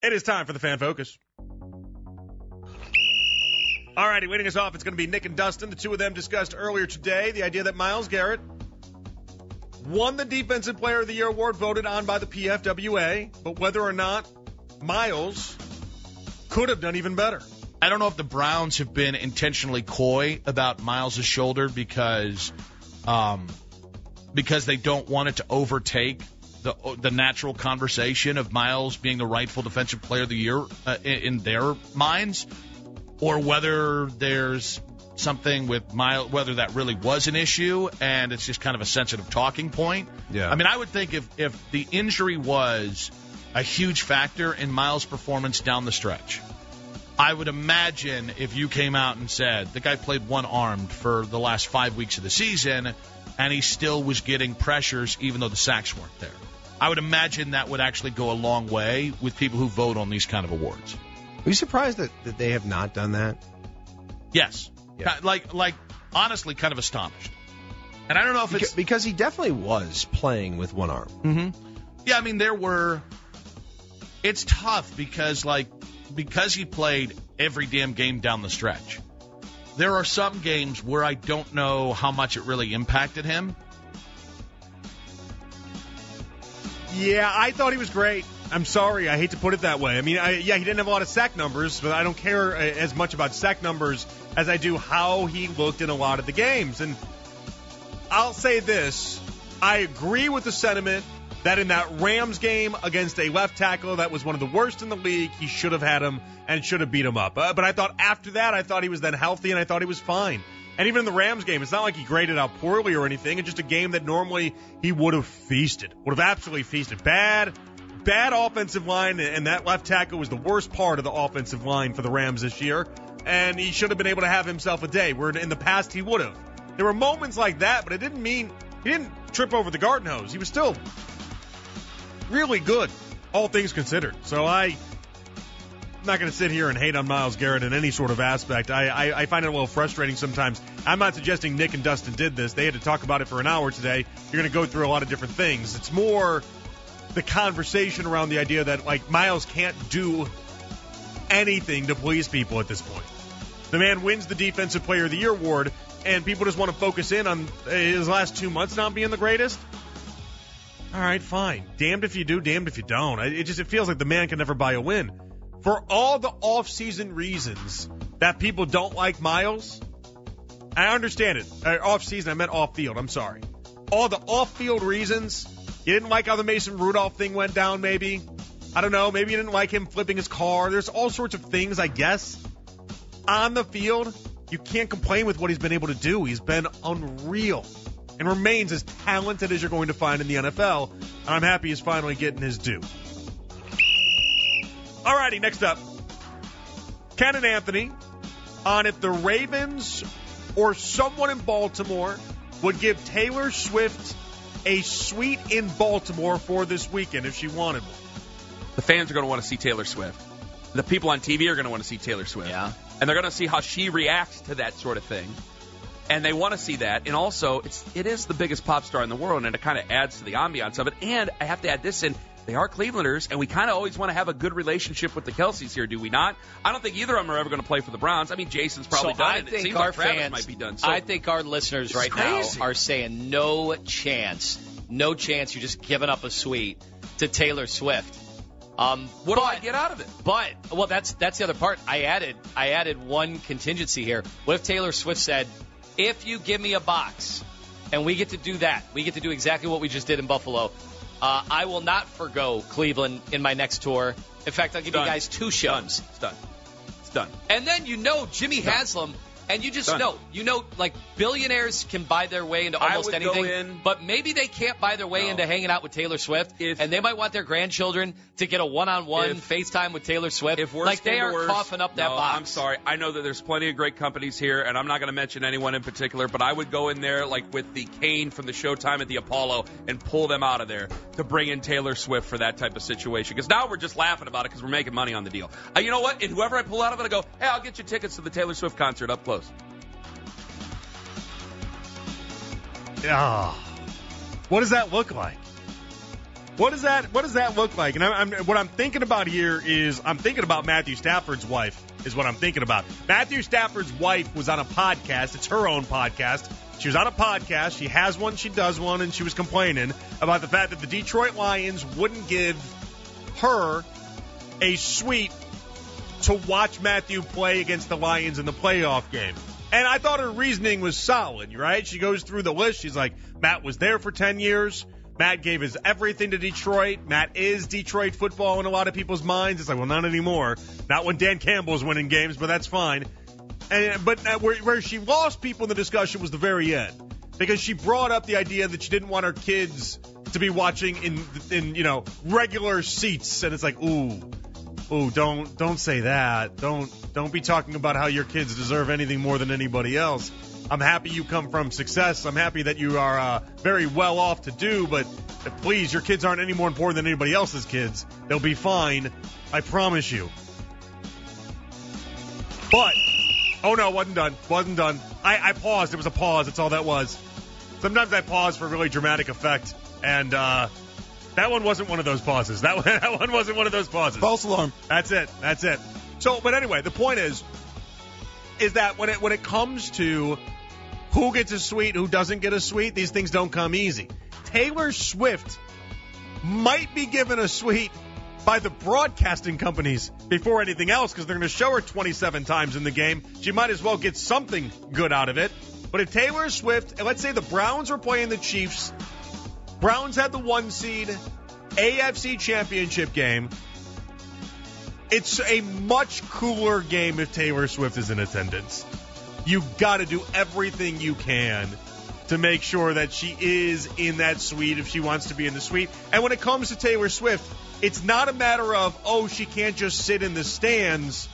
It is time for the fan focus. All righty, leading us off, it's going to be Nick and Dustin. The two of them discussed earlier today the idea that Myles Garrett won the Defensive Player of the Year award voted on by the PFWA, but whether or not Myles could have done even better. I don't know if the Browns have been intentionally coy about Myles' shoulder because um, because they don't want it to overtake the the natural conversation of Myles being the rightful defensive player of the year uh, in, in their minds, or whether there's something with Myles, whether that really was an issue and it's just kind of a sensitive talking point. Yeah. I mean, I would think if if the injury was a huge factor in Myles' performance down the stretch. I would imagine if you came out and said the guy played one armed for the last five weeks of the season and he still was getting pressures even though the sacks weren't there. I would imagine that would actually go a long way with people who vote on these kind of awards. Are you surprised that, that they have not done that? Yes. Yeah. Like, like, honestly, kind of astonished. And I don't know if it's. because he definitely was playing with one arm. hmm Yeah, I mean, there were. It's tough because, like, because he played every damn game down the stretch. There are some games where I don't know how much it really impacted him. Yeah, I thought he was great. I'm sorry, I hate to put it that way. I mean, I, yeah, he didn't have a lot of sack numbers, but I don't care uh, as much about sack numbers as I do how he looked in a lot of the games. And I'll say this I agree with the sentiment that in that Rams game against a left tackle that was one of the worst in the league, he should have had him and should have beat him up. Uh, but I thought after that, I thought he was then healthy and I thought he was fine. And even in the Rams game, it's not like he graded out poorly or anything. It's just a game that normally he would have feasted, would have absolutely feasted. Bad, bad offensive line, and that left tackle was the worst part of the offensive line for the Rams this year. And he should have been able to have himself a day where in the past he would have. There were moments like that, but it didn't mean he didn't trip over the garden hose. He was still really good, all things considered. So I. I'm not going to sit here and hate on Myles Garrett in any sort of aspect. I, I, I find it a little frustrating sometimes. I'm not suggesting Nick and Dustin did this. They had to talk about it for an hour today. You're going to go through a lot of different things. It's more the conversation around the idea that like Myles can't do anything to please people at this point. The man wins the Defensive Player of the Year award, and people just want to focus in on his last two months not being the greatest. All right, fine. Damned if you do, damned if you don't. It just it feels like the man can never buy a win. For all the off-season reasons that people don't like Myles, I understand it. Uh, off-season, I meant off-field. I'm sorry. All the off-field reasons. You didn't like how the Mason Rudolph thing went down, maybe. I don't know. Maybe you didn't like him flipping his car. There's all sorts of things, I guess. On the field, you can't complain with what he's been able to do. He's been unreal and remains as talented as you're going to find in the NFL. And I'm happy he's finally getting his due. Alrighty, next up. Ken and Anthony on if the Ravens or someone in Baltimore would give Taylor Swift a suite in Baltimore for this weekend if she wanted one. The fans are going to want to see Taylor Swift. The people on TV are going to want to see Taylor Swift. Yeah. And they're going to see how she reacts to that sort of thing. And they want to see that. And also, it's it is the biggest pop star in the world, and it kind of adds to the ambiance of it. And I have to add this in. They are Clevelanders, and we kind of always want to have a good relationship with the Kelces here, do we not? I don't think either of them are ever going to play for the Browns. I mean, Jason's probably so done I it. It think seems our like fans might be done. So I think our listeners right now are saying no chance, no chance. You're just giving up a suite to Taylor Swift. Um, what do I get out of it? But well, that's that's the other part. I added I added one contingency here. What if Taylor Swift said, "If you give me a box, and we get to do that, we get to do exactly what we just did in Buffalo. Uh, I will not forgo Cleveland in my next tour. In fact, I'll give Done. you guys two shows. It's done. It's done. And then you know Jimmy Haslam, and you just Done. know, you know, like billionaires can buy their way into almost anything, in- but maybe they can't buy their way No. into hanging out with Taylor Swift, If- and they might want their grandchildren to get a one-on-one If- FaceTime with Taylor Swift. If worse like they are worse- coughing up that no, box. I'm sorry. I know that there's plenty of great companies here, and I'm not going to mention anyone in particular, but I would go in there like with the cane from the Showtime at the Apollo and pull them out of there to bring in Taylor Swift for that type of situation. Because now we're just laughing about it because we're making money on the deal. Uh, you know what? And whoever I pull out of it, I go, hey, I'll get you tickets to the Taylor Swift concert up close. Ah, what does that look like? What does that What does that look like? And I'm, I'm, what I'm thinking about here is I'm thinking about Matthew Stafford's wife. Is what I'm thinking about. Matthew Stafford's wife was on a podcast. It's her own podcast. She was on a podcast. She has one. She does one, and she was complaining about the fact that the Detroit Lions wouldn't give her a suite to watch Matthew play against the Lions in the playoff game. And I thought her reasoning was solid, right? She goes through the list. She's like, Matt was there for 10 years. Matt gave his everything to Detroit. Matt is Detroit football in a lot of people's minds. It's like, well, not anymore. Not when Dan Campbell's winning games, but that's fine. And but where, where she lost people in the discussion was the very end because she brought up the idea that she didn't want her kids to be watching in in you know regular seats, and it's like, ooh, ooh, don't don't say that. Don't don't be talking about how your kids deserve anything more than anybody else. I'm happy you come from success. I'm happy that you are uh, very well off to do, but please, your kids aren't any more important than anybody else's kids. They'll be fine. I promise you. But, oh no, wasn't done. Wasn't done. I, I paused. It was a pause. That's all that was. Sometimes I pause for really dramatic effect, and uh, that one wasn't one of those pauses. That one, that one wasn't one of those pauses. False alarm. That's it. That's it. So, but anyway, the point is, is that when it when it comes to who gets a suite, who doesn't get a suite, these things don't come easy. Taylor Swift might be given a suite by the broadcasting companies before anything else because they're going to show her 27 times in the game. She might as well get something good out of it. But if Taylor Swift, and let's say the Browns were playing the Chiefs, Browns had the one seed, AFC championship game. It's a much cooler game if Taylor Swift is in attendance. You got to do everything you can to make sure that she is in that suite if she wants to be in the suite. And when it comes to Taylor Swift, it's not a matter of, oh, she can't just sit in the stands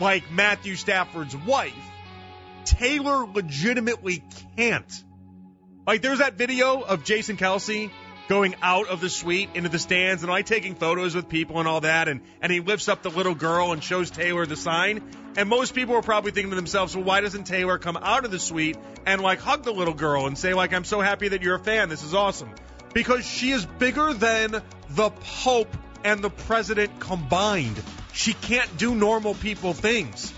like Matthew Stafford's wife. Taylor legitimately can't. Like, there's that video of Jason Kelce going out of the suite into the stands and like taking photos with people and all that and, and he lifts up the little girl and shows Taylor the sign. And most people are probably thinking to themselves, well, why doesn't Taylor come out of the suite and like hug the little girl and say like, I'm so happy that you're a fan. This is awesome. Because she is bigger than the Pope and the president combined. She can't do normal people things.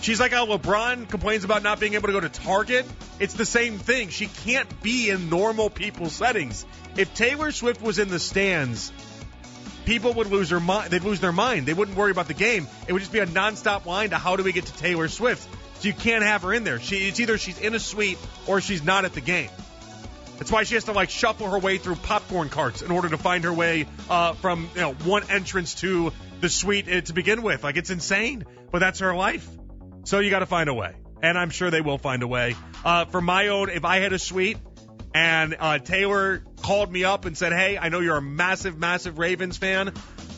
She's like how LeBron complains about not being able to go to Target. It's the same thing. She can't be in normal people settings. If Taylor Swift was in the stands, people would lose their mind. They'd lose their mind. They wouldn't worry about the game. It would just be a nonstop line to how do we get to Taylor Swift. So you can't have her in there. She, it's either she's in a suite or she's not at the game. That's why she has to like shuffle her way through popcorn carts in order to find her way uh, from you know one entrance to the suite uh, to begin with. Like it's insane, but that's her life. So you got to find a way, and I'm sure they will find a way. Uh, for my own, if I had a suite and uh, Taylor called me up and said, "Hey, I know you're a massive, massive Ravens fan.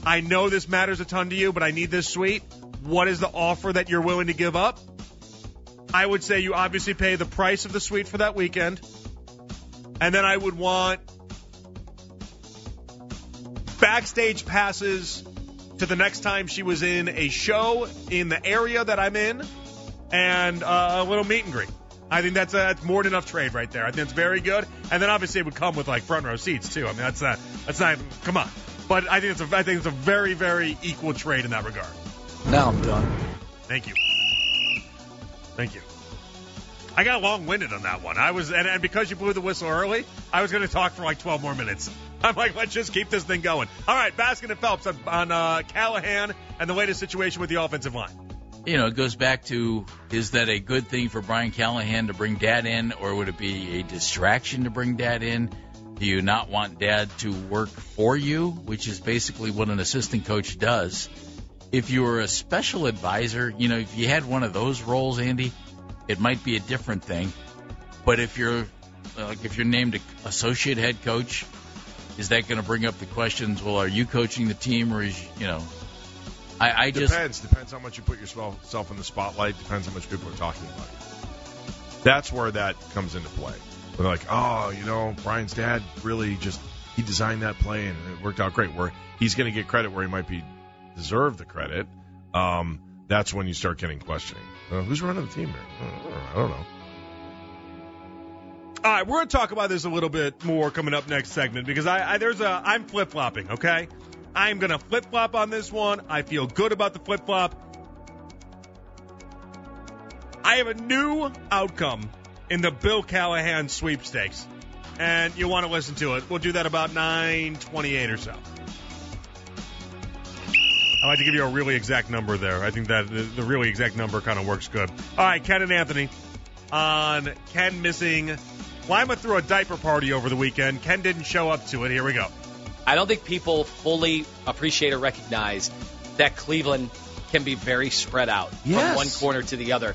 I know this matters a ton to you, but I need this suite. What is the offer that you're willing to give up?" I would say you obviously pay the price of the suite for that weekend. And then I would want backstage passes to the next time she was in a show in the area that I'm in and uh, a little meet and greet. I think that's, a, that's more than enough trade right there. I think it's very good. And then obviously it would come with like front row seats too. I mean, that's not, that's not, come on. But I think it's a, I think it's a very, very equal trade in that regard. Now I'm done. Thank you. Thank you. I got long winded on that one. I was, and, and because you blew the whistle early, I was going to talk for like 12 more minutes. I'm like, let's just keep this thing going. All right, Baskin and Phelps on, on uh, Callahan and the latest situation with the offensive line. You know, it goes back to is that a good thing for Brian Callahan to bring dad in, or would it be a distraction to bring dad in? Do you not want dad to work for you, which is basically what an assistant coach does? If you were a special advisor, you know, if you had one of those roles, Andy, it might be a different thing. But if you're like if you're named associate head coach, is that going to bring up the questions? Well, are you coaching the team, or is you know? I, I just Depends. Depends how much you put yourself in the spotlight. Depends how much people are talking about you. That's where that comes into play. They're like, oh, you know, Brian's dad really just he designed that play and it worked out great. Where he's going to get credit where he might be deserve the credit. Um, that's when you start getting questioning. Uh, who's running the team here? I don't know. All right, we're going to talk about this a little bit more coming up next segment because I, I there's a I'm flip flopping. Okay, I'm going to flip flop on this one. I feel good about the flip flop. I have a new outcome in the Bill Callahan sweepstakes, and you want to listen to it. We'll do that about 9:28 or so. I like to give you a really exact number there. I think that the, the really exact number kind of works good. All right, Ken and Anthony on Ken missing. Lima threw a diaper party over the weekend. Ken didn't show up to it. Here we go. I don't think people fully appreciate or recognize that Cleveland can be very spread out Yes. from one corner to the other.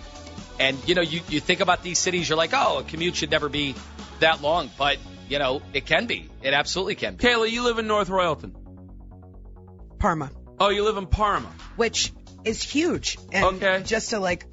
And you know, you, you think about these cities, you're like, oh, a commute should never be that long, but you know, it can be. It absolutely can be. Kayla, you live in North Royalton. Parma, Oh, you live in Parma. which is huge. And Okay. just to like,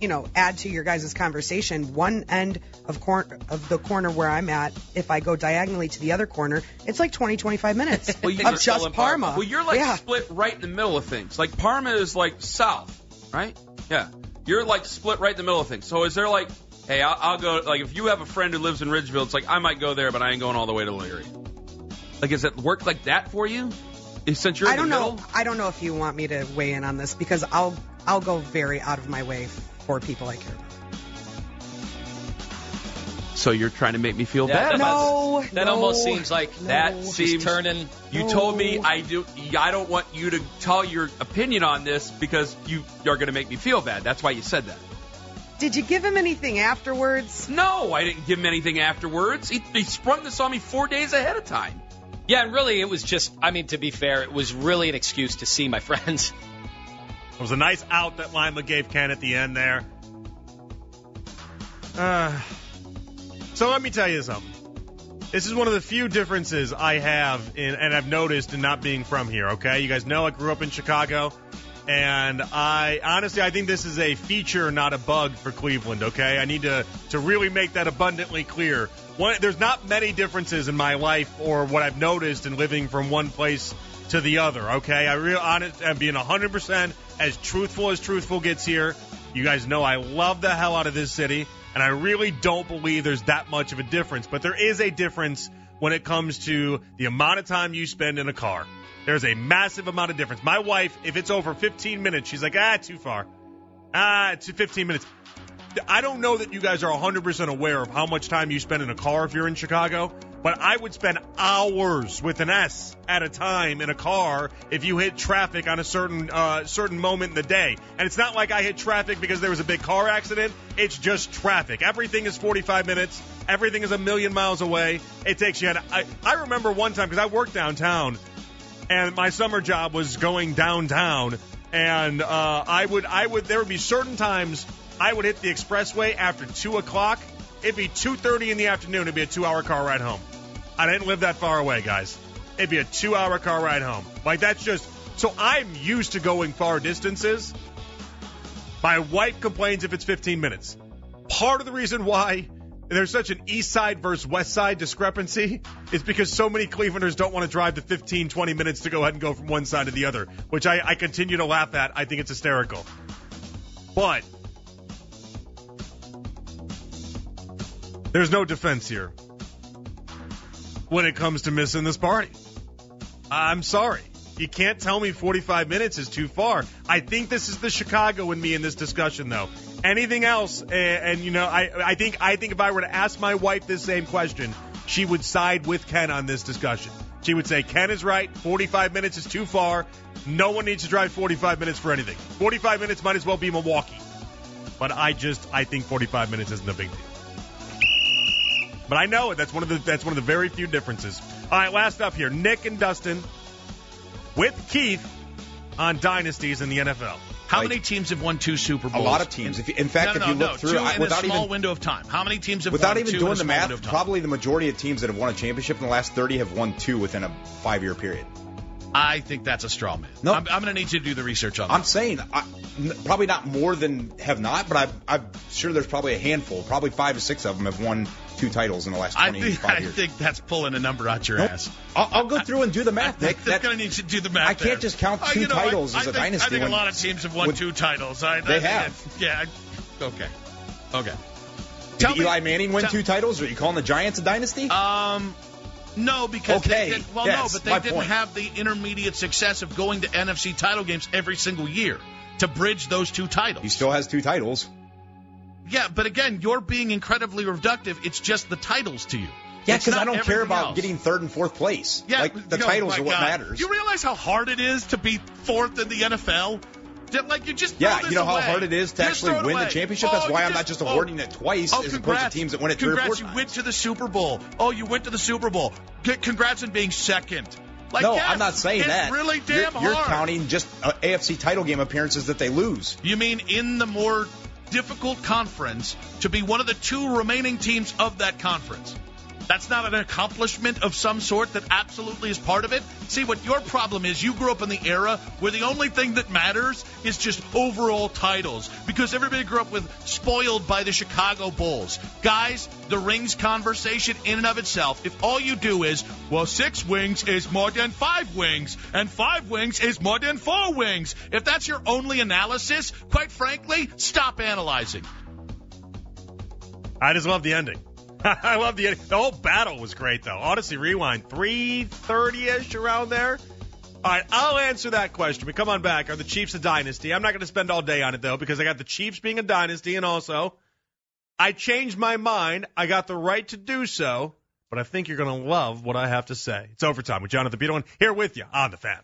you know, add to your guys' conversation, one end of cor- of the corner where I'm at, if I go diagonally to the other corner, it's like 20, 25 minutes Well, you of just Parma. Parma. Well, you're like yeah. split right in the middle of things. Like Parma is like south, right? Yeah. You're like split right in the middle of things. So is there like, hey, I'll, I'll go. Like if you have a friend who lives in Ridgeville, it's like I might go there, but I ain't going all the way to Leary. Like, does it work like that for you? Since you're I don't know. middle. I don't know if you want me to weigh in on this because I'll I'll go very out of my way for people I care about. So you're trying to make me feel Yeah, bad that- about No, That no, almost seems like no. That seems- turning. this. You told me I do. I don't want you to tell your opinion on this because you are going to make me feel bad. That's why you said that. Did you give him anything afterwards? No, I didn't give him anything afterwards. He, he sprung this on me four days ahead of time. Yeah, and really, it was just. I mean, to be fair, it was really an excuse to see my friends. It was a nice out that Lima gave Ken at the end there. Uh, so let me tell you something. This is one of the few differences I have in, and I've noticed in not being from here. Okay, you guys know I grew up in Chicago, and I honestly I think this is a feature, not a bug for Cleveland. Okay, I need to to really make that abundantly clear. One, there's not many differences in my life or what I've noticed in living from one place to the other. Okay, I real honest, I'm being 100% as truthful as truthful gets here. You guys know I love the hell out of this city, and I really don't believe there's that much of a difference. But there is a difference when it comes to the amount of time you spend in a car. There's a massive amount of difference. My wife, if it's over 15 minutes, she's like, ah, too far. Ah, it's 15 minutes. I don't know that you guys are 100% aware of how much time you spend in a car if you're in Chicago, but I would spend hours with an S at a time in a car if you hit traffic on a certain uh, certain moment in the day. And it's not like I hit traffic because there was a big car accident. It's just traffic. Everything is 45 minutes. Everything is a million miles away. It takes you. An, I, I remember one time because I worked downtown, and my summer job was going downtown, and uh, I would I would there would be certain times I would hit the expressway after two o'clock. It'd be two thirty in the afternoon. It'd be a two-hour car ride home. I didn't live that far away, guys. It'd be a two-hour car ride home. Like that's just so I'm used to going far distances. My wife complains if it's 15 minutes. Part of the reason why there's such an east side versus west side discrepancy is because so many Clevelanders don't want to drive the 15, 20 minutes to go ahead and go from one side to the other, which I, I continue to laugh at. I think it's hysterical. But there's no defense here when it comes to missing this party. I'm sorry. You can't tell me 45 minutes is too far. I think this is the Chicago in me in this discussion, though. Anything else, and, and you know, I, I think I think if I were to ask my wife this same question, she would side with Ken on this discussion. She would say Ken is right. 45 minutes is too far. No one needs to drive 45 minutes for anything. 45 minutes might as well be Milwaukee. But I just I think 45 minutes isn't a big deal. But I know it. That's one of the that's one of the very few differences. All right, last up here, Nick and Dustin with Keith on dynasties in the NFL. How Like- many teams have won two Super Bowls? A lot of teams. If you, in fact, no, no, if you no, look no. through two I, in without a small even window of time. How many teams have without won even two doing the math, window of time? probably the majority of teams that have won a championship in the last 30 have won two within a five-year period. I think that's a straw man. Nope. I'm, I'm going to need you to do the research on that. I'm saying I, n- probably not more than have not, but I'm, I'm sure there's probably a handful, probably five to six of them have won two titles in the last I 25 think, I years. think that's pulling a number out your Nope. ass. I'll, I'll go through and do the math, Nick. They're going to need to do the math. I can't there. just count Uh, two you know, titles I as a think, dynasty I think when- a lot of teams have won two titles. I, They I, have. Yeah. Okay. Okay. Tell Did me- Eli Manning win tell- two titles? Are you calling the Giants a dynasty? Um, no, because Okay, they did, well, yes, no, but they didn't point. have the intermediate success of going to NFC title games every single year to bridge those two titles. he still has two titles. Yeah, but again, you're being incredibly reductive. It's just the titles to you. Yeah, because I don't care about else. getting third and fourth place. Yeah, like the know, titles are what God. matters. You realize how hard it is to be fourth in the NFL? Like you just yeah, you know how hard it is to Just actually win the away. championship. Oh, That's why you I'm not just oh, awarding it twice oh, as opposed to congrats. teams that win it three or Congrats, four you went to the Super Bowl. Oh, you went to the Super Bowl. Congrats on being second. Like, no, yes, I'm not saying it's that. really damn you're, you're hard. counting just uh, AFC title game appearances that they lose. You mean in the more difficult conference to be one of the two remaining teams of that conference? That's not an accomplishment of some sort that absolutely is part of it. See, what your problem is, you grew up in the era where the only thing that matters is just overall titles because everybody grew up with spoiled by the Chicago Bulls. Guys, the rings conversation in and of itself, if all you do is, well, six wings is more than five wings, and five wings is more than four wings, if that's your only analysis, quite frankly, stop analyzing. I just love the ending. I love the. The whole battle was great, though. Audacy Rewind, 330-ish around there. All right, I'll answer that question. But come on back. Are the Chiefs a dynasty? I'm not going to spend all day on it, though, because I got the Chiefs being a dynasty, and also I changed my mind. I got the right to do so, but I think you're going to love what I have to say. It's overtime with Jonathan Peterlin here with you on the fan.